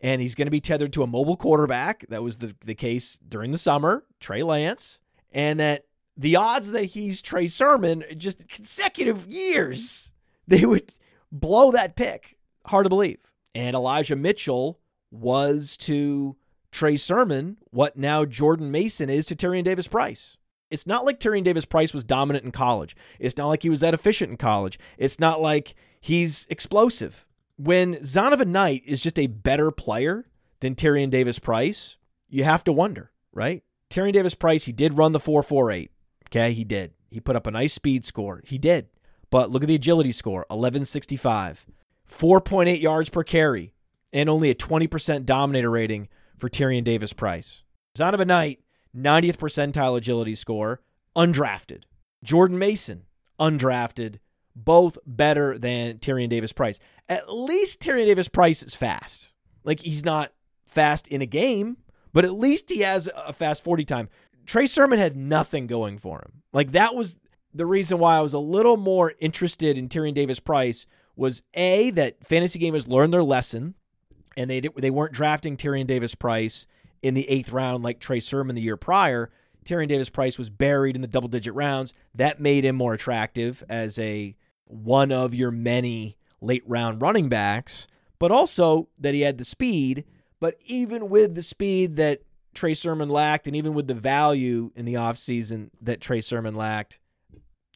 and he's going to be tethered to a mobile quarterback. That was the, the case during the summer, Trey Lance. And that the odds that he's Trey Sermon, just consecutive years, they would blow that pick. Hard to believe. And Elijah Mitchell was to Trey Sermon what now Jordan Mason is to Tyrion Davis Price. It's not like Tyrion Davis Price was dominant in college. It's not like he was that efficient in college. It's not like he's explosive. When Zonovan Knight is just a better player than Tyrion Davis Price, you have to wonder, right? Tyrion Davis Price, he did run the 448. Okay, he did. He put up a nice speed score. He did. But look at the agility score 1165, 4.8 yards per carry, and only a 20% dominator rating for Tyrion Davis Price. Zonovan Knight, 90th percentile agility score, undrafted. Jordan Mason, undrafted, both better than Tyrion Davis Price. At least Tyrion Davis Price is fast. Like he's not fast in a game, but at least he has a fast 40 time. Trey Sermon had nothing going for him. Like that was the reason why I was a little more interested in Tyrion Davis Price was A, that fantasy gamers learned their lesson and they they weren't drafting Tyrion Davis Price in the eighth round like Trey Sermon the year prior. Tyrion Davis Price was buried in the double digit rounds. That made him more attractive as a one of your many late round running backs, but also that he had the speed. But even with the speed that Trey Sermon lacked, and even with the value in the offseason that Trey Sermon lacked,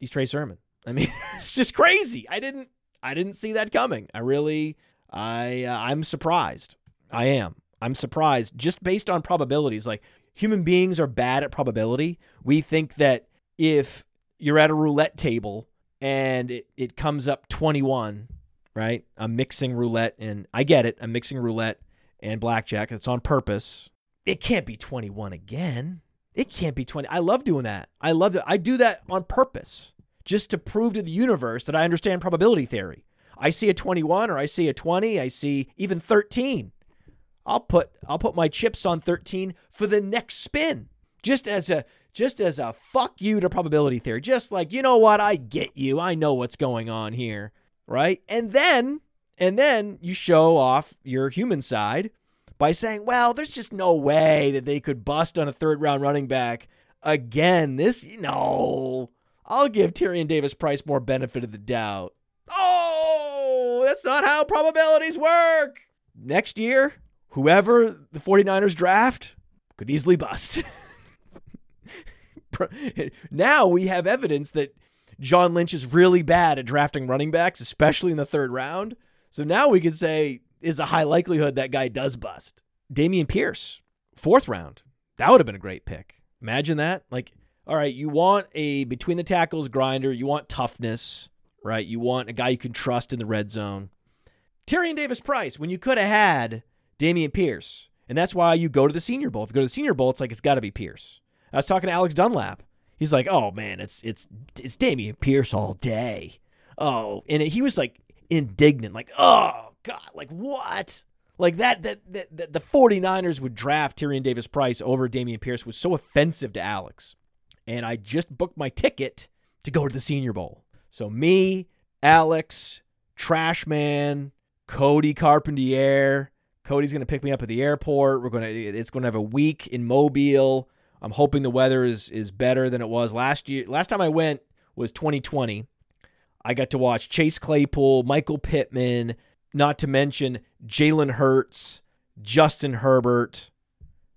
he's Trey Sermon. I mean, [LAUGHS] it's just crazy. I didn't I didn't see that coming. I really I uh, I'm surprised. I am. I'm surprised just based on probabilities. Like human beings are bad at probability. We think that if you're at a roulette table and it, it comes up 21, right? I'm mixing roulette and I get it. I'm mixing roulette and blackjack. It's on purpose. It can't be 21 again. It can't be 20. I love doing that. I love it. I do that on purpose just to prove to the universe that I understand probability theory. I see a 21 or I see a 20, I see even 13. I'll put I'll put my chips on 13 for the next spin. Just as a just as a fuck you to probability theory. Just like, you know what? I get you. I know what's going on here, right? And then and then you show off your human side by saying, "Well, there's just no way that they could bust on a third round running back again. This no. I'll give Tyrion Davis Price more benefit of the doubt. Oh, that's not how probabilities work. Next year, whoever the 49ers draft could easily bust. [LAUGHS] now we have evidence that John Lynch is really bad at drafting running backs, especially in the third round. So now we can say is a high likelihood that guy does bust. Dameon Pierce, fourth round. That would have been a great pick. Imagine that. Like, all right, you want a between the tackles grinder, you want toughness, right? You want a guy you can trust in the red zone. Tyrion Davis Price, when you could have had Dameon Pierce. And that's why you go to the Senior Bowl. If you go to the Senior Bowl, it's like it's got to be Pierce. I was talking to Alex Dunlap. He's like, "Oh man, it's it's it's Dameon Pierce all day." Oh, and he was like indignant, like, "Oh god, like what?" Like that that, that, that the 49ers would draft Tyrion Davis Price over Dameon Pierce was so offensive to Alex. And I just booked my ticket to go to the Senior Bowl. So me, Alex, Trashman, Cody Carpenter, Cody's going to pick me up at the airport. We're going to it's going to have a week in Mobile. I'm hoping the weather is is better than it was last year. Last time I went was 2020. I got to watch Chase Claypool, Michael Pittman, not to mention Jalen Hurts, Justin Herbert,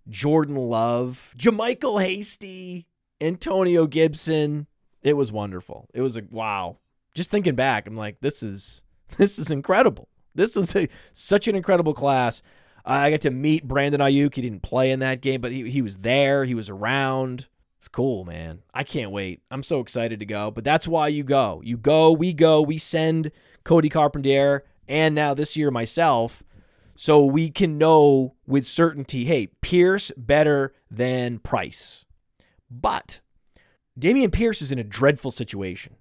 Jordan Love, JaMycal Hasty, Antonio Gibson. It was wonderful. It was a wow. Just thinking back, I'm like, this is [LAUGHS] this is incredible. This is a, such an incredible class. I got to meet Brandon Aiyuk. He didn't play in that game, but he, he was there. He was around. It's cool, man. I can't wait. I'm so excited to go. But that's why you go. You go, we go, we send Cody Carpenter and now this year myself so we can know with certainty hey, Pierce better than Price. But Dameon Pierce is in a dreadful situation.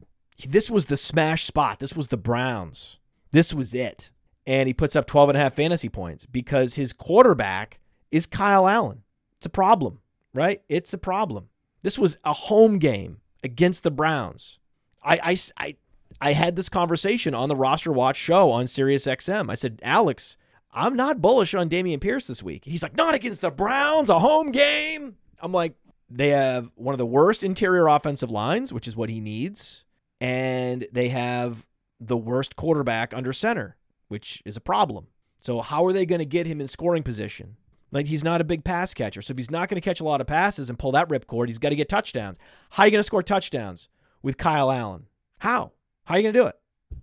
This was the smash spot. This was the Browns. This was it. And he puts up 12 and a half fantasy points because his quarterback is Kyle Allen. It's a problem, right? It's a problem. This was a home game against the Browns. I, I, I, I had this conversation on the Roster Watch show on Sirius XM. I said, Alex, I'm not bullish on Dameon Pierce this week. He's like, not against the Browns, a home game. I'm like, they have one of the worst interior offensive lines, which is what he needs. And they have the worst quarterback under center, which is a problem. So, how are they going to get him in scoring position? Like, he's not a big pass catcher. So, if he's not going to catch a lot of passes and pull that ripcord, he's got to get touchdowns. How are you going to score touchdowns with Kyle Allen? How? How are you going to do it?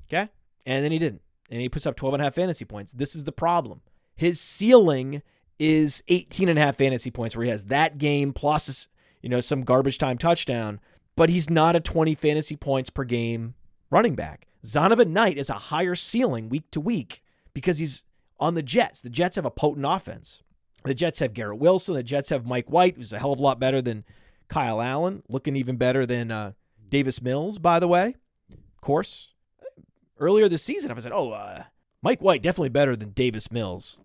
Okay. And then he didn't. And he puts up 12 and a half fantasy points. This is the problem. His ceiling is 18 and a half fantasy points where he has that game plus, you know, some garbage time touchdown, but he's not a 20 fantasy points per game running back. Zonovan Knight is a higher ceiling week to week because he's on the Jets. The Jets have a potent offense. The Jets have Garrett Wilson. The Jets have Mike White, who's a hell of a lot better than Kyle Allen, looking even better than uh, Davis Mills, by the way. Of course, earlier this season, I said, "Oh, uh, Mike White definitely better than Davis Mills."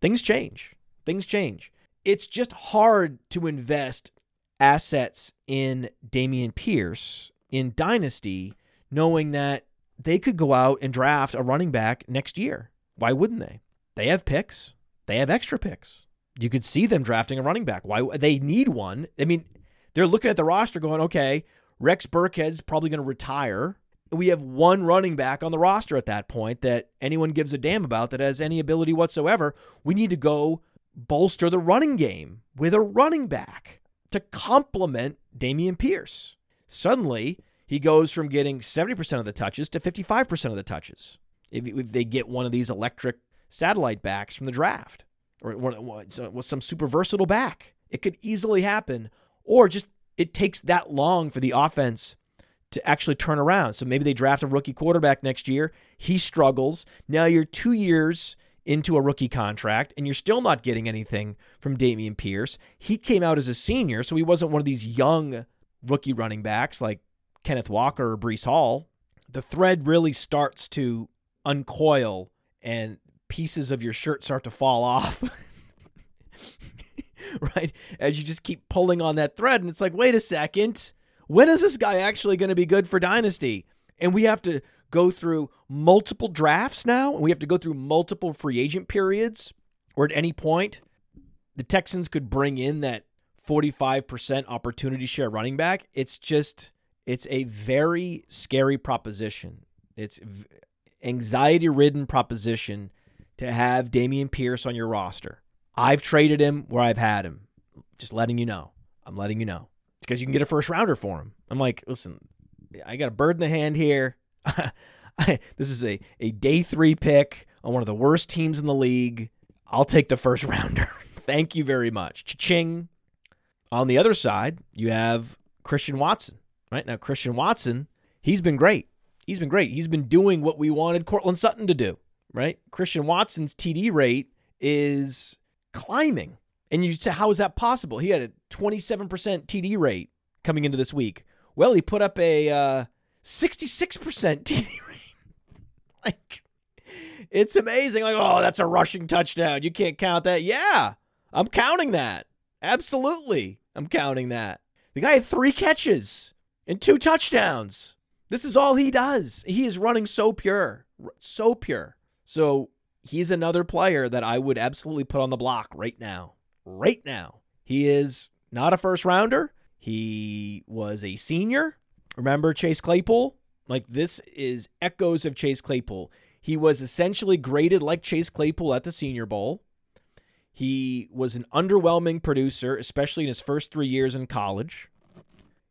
Things change. Things change. It's just hard to invest assets in Dameon Pierce in Dynasty, knowing that they could go out and draft a running back next year. Why wouldn't they? They have picks. They have extra picks. You could see them drafting a running back. Why they need one? I mean, they're looking at the roster going, okay, Rex Burkhead's probably going to retire we have one running back on the roster at that point that anyone gives a damn about that has any ability whatsoever. We need to go bolster the running game with a running back to complement Dameon Pierce. Suddenly, he goes from getting 70% of the touches to 55% of the touches if, if they get one of these electric satellite backs from the draft or with some super versatile back. It could easily happen, or just it takes that long for the offense to actually turn around. So maybe they draft a rookie quarterback next year. He struggles. Now you're two years into a rookie contract and you're still not getting anything from Dameon Pierce. He came out as a senior, so he wasn't one of these young rookie running backs like Kenneth Walker or Breece Hall. The thread really starts to uncoil and pieces of your shirt start to fall off. [LAUGHS] right? As you just keep pulling on that thread and it's like, wait a second when is this guy actually going to be good for Dynasty? And we have to go through multiple drafts now, and we have to go through multiple free agent periods, or at any point, the Texans could bring in that 45% opportunity share running back. It's just, it's a very scary proposition. It's anxiety ridden proposition to have Dameon Pierce on your roster. I've traded him where I've had him. Just letting you know. I'm letting you know because you can get a first rounder for him. I'm like, listen, I got a bird in the hand here. [LAUGHS] this is a, a day three pick on one of the worst teams in the league. I'll take the first [LAUGHS] rounder. Thank you very much. Cha-ching. On the other side, you have Christian Watson. Right now, Christian Watson, he's been great. He's been great. He's been doing what we wanted Courtland Sutton to do. Right? Christian Watson's TD rate is climbing. And you say, how is that possible? He had a 27% TD rate coming into this week. Well, he put up a uh, 66% TD rate. like, it's amazing. Like, oh, that's a rushing touchdown. You can't count that. Yeah, I'm counting that. Absolutely. I'm counting that. The guy had three catches and two touchdowns. This is all he does. He is running so pure, so pure. So he's another player that I would absolutely put on the block right now right now. He is not a first rounder. He was a senior. Remember Chase Claypool? Like this is echoes of Chase Claypool. He was essentially graded like Chase Claypool at the Senior Bowl. He was an underwhelming producer, especially in his first three years in college.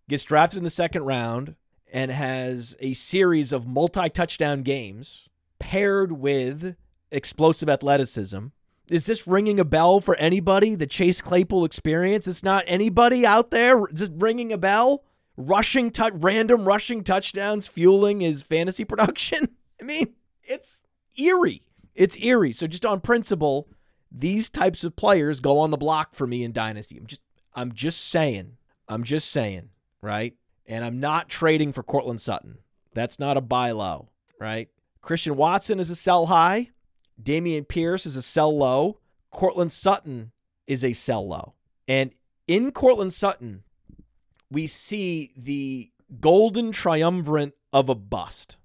Gets drafted in the second round and has a series of multi touchdown games paired with explosive athleticism. Is this ringing a bell for anybody? The Chase Claypool experience? It's not anybody out there just ringing a bell? Rushing, tu- random rushing touchdowns fueling his fantasy [LAUGHS] production? I mean, it's eerie. It's eerie. So just on principle, these types of players go on the block for me in Dynasty. I'm just I'm just saying. I'm just saying, right? And I'm not trading for Courtland Sutton. That's not a buy low, right? Christian Watson is a sell high. Dameon Pierce is a sell low. Courtland Sutton is a sell low. And in Courtland Sutton, we see the golden triumvirate of a bust.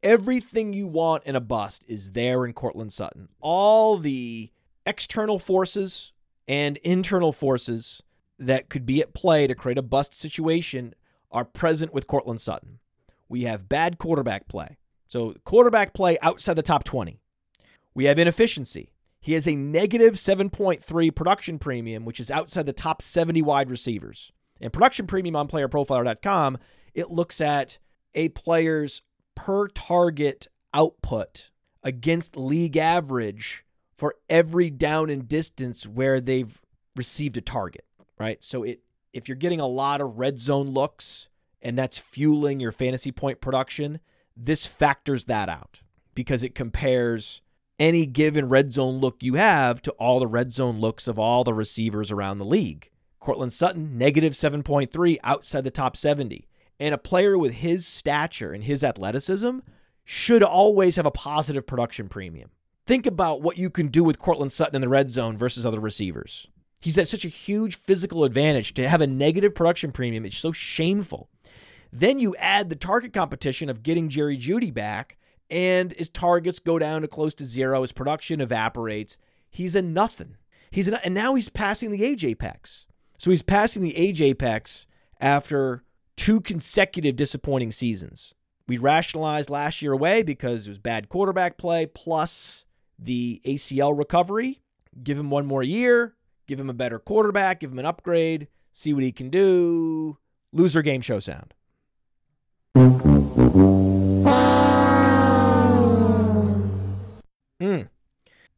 Everything you want in a bust is there in Courtland Sutton. All the external forces and internal forces that could be at play to create a bust situation are present with Courtland Sutton. We have bad quarterback play. So, quarterback play outside the top 20. We have inefficiency. He has a negative 7.3 production premium, which is outside the top 70 wide receivers. And production premium on playerprofiler.com, it looks at a player's per target output against league average for every down and distance where they've received a target, right? So it if you're getting a lot of red zone looks and that's fueling your fantasy point production, this factors that out because it compares any given red zone look you have to all the red zone looks of all the receivers around the league. Courtland Sutton, negative 7.3 outside the top 70. And a player with his stature and his athleticism should always have a positive production premium. Think about what you can do with Courtland Sutton in the red zone versus other receivers. He's at such a huge physical advantage to have a negative production premium. It's so shameful. Then you add the target competition of getting Jerry Jeudy back, and his targets go down to close to zero. His production evaporates. He's a nothing. He's an, and now he's passing the age apex. So he's passing the age apex after two consecutive disappointing seasons. We rationalized last year away because it was bad quarterback play plus the ACL recovery. Give him one more year, give him a better quarterback, give him an upgrade, see what he can do. Loser game show sound. Mm,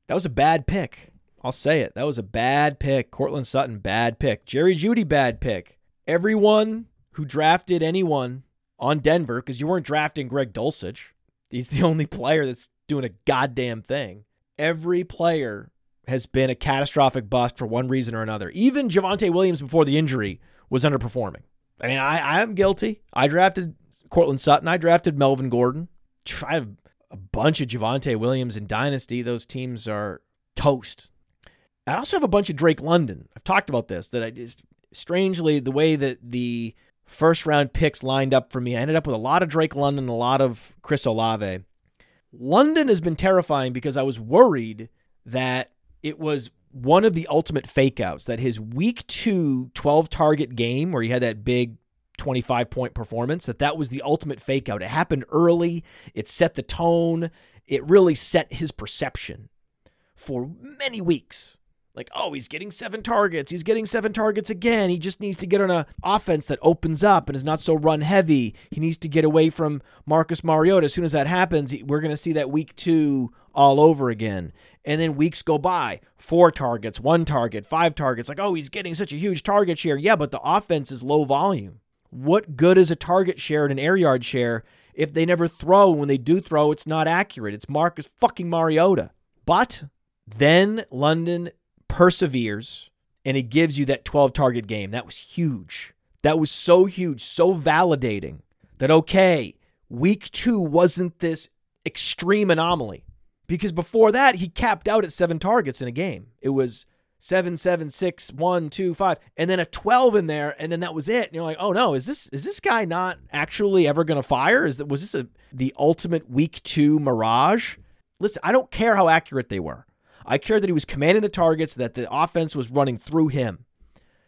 that was a bad pick. I'll say it. That was a bad pick. Courtland Sutton, bad pick. Jerry Jeudy, bad pick. Everyone who drafted anyone on Denver, because you weren't drafting Greg Dulcich. He's the [LAUGHS] only player that's doing a goddamn thing. Every player has been a catastrophic bust for one reason or another. Even Javonte Williams before the injury was underperforming. I mean, I, I'm guilty. I drafted Courtland Sutton. I drafted Melvin Gordon. I have a bunch of Javonte Williams in Dynasty. Those teams are toast. I also have a bunch of Drake London. I've talked about this that I just strangely the way that the first round picks lined up for me, I ended up with a lot of Drake London, a lot of Chris Olave. London has been terrifying because I was worried that it was one of the ultimate fake outs, that his week two 12 target game where he had that big 25 point performance, that that was the ultimate fake out. It happened early, it set the tone, it really set his perception for many weeks. Like, oh, he's getting seven targets. He's getting seven targets again. He just needs to get on an offense that opens up and is not so run heavy. He needs to get away from Marcus Mariota. As soon as that happens, we're going to see that week two all over again. And then weeks go by four targets, one target, five targets. Like, oh, he's getting such a huge target share. Yeah, but the offense is low volume. What good is a target share and an air yard share if they never throw? When they do throw, it's not accurate. It's Marcus fucking Mariota. But then London perseveres and it gives you that 12 target game. That was huge. That was so huge, so validating that, okay, week two wasn't this extreme anomaly. Because before that, he capped out at seven targets in a game. It was seven, seven, six, one, two, five, and then a 12 in there, and then that was it. And you're like, oh no, is this is this guy not actually ever gonna fire? Is that was this a the ultimate week two mirage? Listen, I don't care how accurate they were. I care that he was commanding the targets, that the offense was running through him.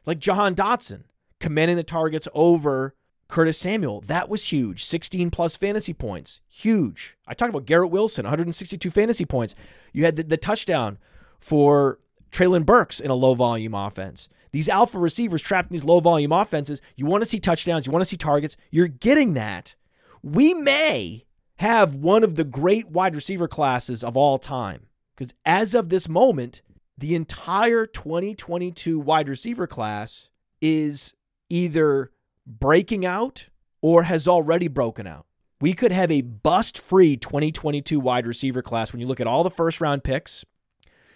Like Jahan Dotson, commanding the targets over Curtis Samuel. That was huge. 16 plus fantasy points. Huge. I talked about Garrett Wilson, 162 fantasy points. You had the, the touchdown for Treylon Burks in a low volume offense. These alpha receivers trapped in these low volume offenses, you want to see touchdowns, you want to see targets. You're getting that. We may have one of the great wide receiver classes of all time because as of this moment, the entire 2022 wide receiver class is either breaking out or has already broken out. We could have a bust free 2022 wide receiver class when you look at all the first round picks.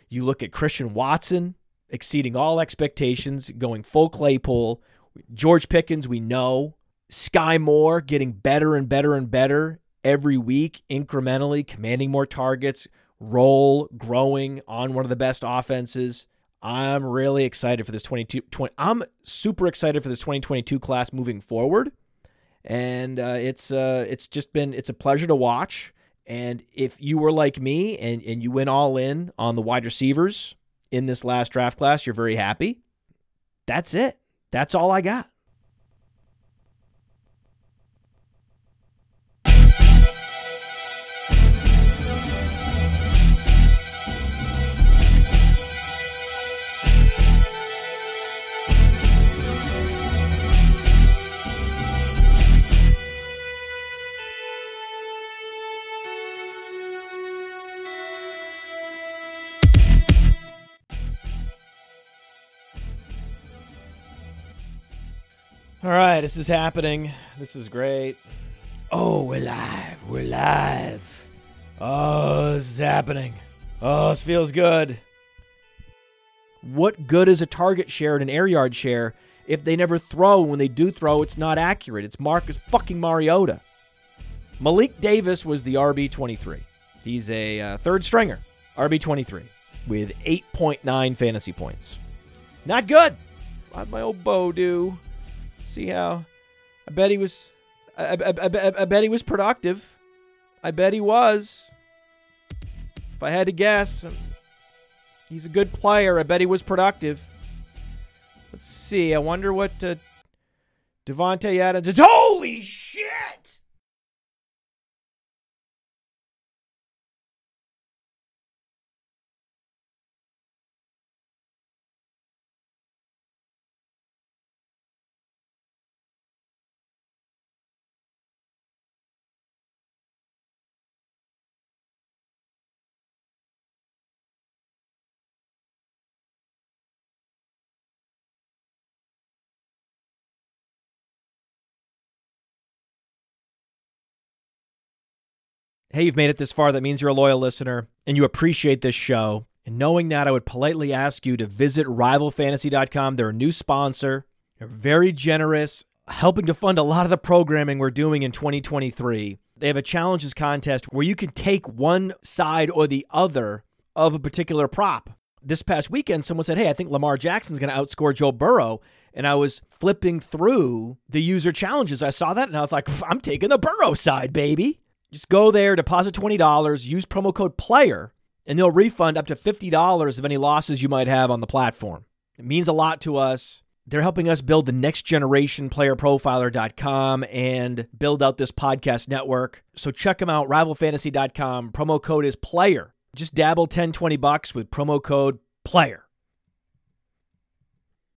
You look at Christian Watson exceeding all expectations, going full Claypool. George Pickens, we know. Sky Moore getting better and better and better every week, incrementally, commanding more targets, role growing on one of the best offenses. I'm really excited for this 22 20, I'm super excited for this 2022 class moving forward. And uh, it's uh, it's just been it's a pleasure to watch. And if you were like me and, and you went all in on the wide receivers in this last draft class, you're very happy. That's it. That's all I got. All right, this is happening. This is great. Oh, we're live. We're live. Oh, this is happening. Oh, this feels good. What good is a target share and an air yard share if they never throw? When they do throw, it's not accurate. It's Marcus fucking Mariota. Malik Davis was the RB23. He's a uh, third stringer, RB23, with 8.9 fantasy points. Not good. How'd my old bow do? See how? I bet he was. I, I, I, I bet he was productive. I bet he was. If I had to guess, he's a good player. I bet he was productive. Let's see. I wonder what uh, Davante Adams is. Holy shit! Hey, you've made it this far. That means you're a loyal listener and you appreciate this show. And knowing that, I would politely ask you to visit rivalfantasy.com. They're a new sponsor, they're very generous, helping to fund a lot of the programming we're doing in 2023. They have a challenges contest where you can take one side or the other of a particular prop. This past weekend, someone said, Hey, I think Lamar Jackson's going to outscore Joe Burrow. And I was flipping through the user challenges. I saw that and I was like, I'm taking the Burrow side, baby. Just go there, deposit $20, use promo code PLAYER, and they'll refund up to $50 of any losses you might have on the platform. It means a lot to us. They're helping us build the next generation playerprofiler.com and build out this podcast network. So check them out, rivalfantasy.com. Promo code is PLAYER. Just dabble 10, 20 bucks with promo code PLAYER.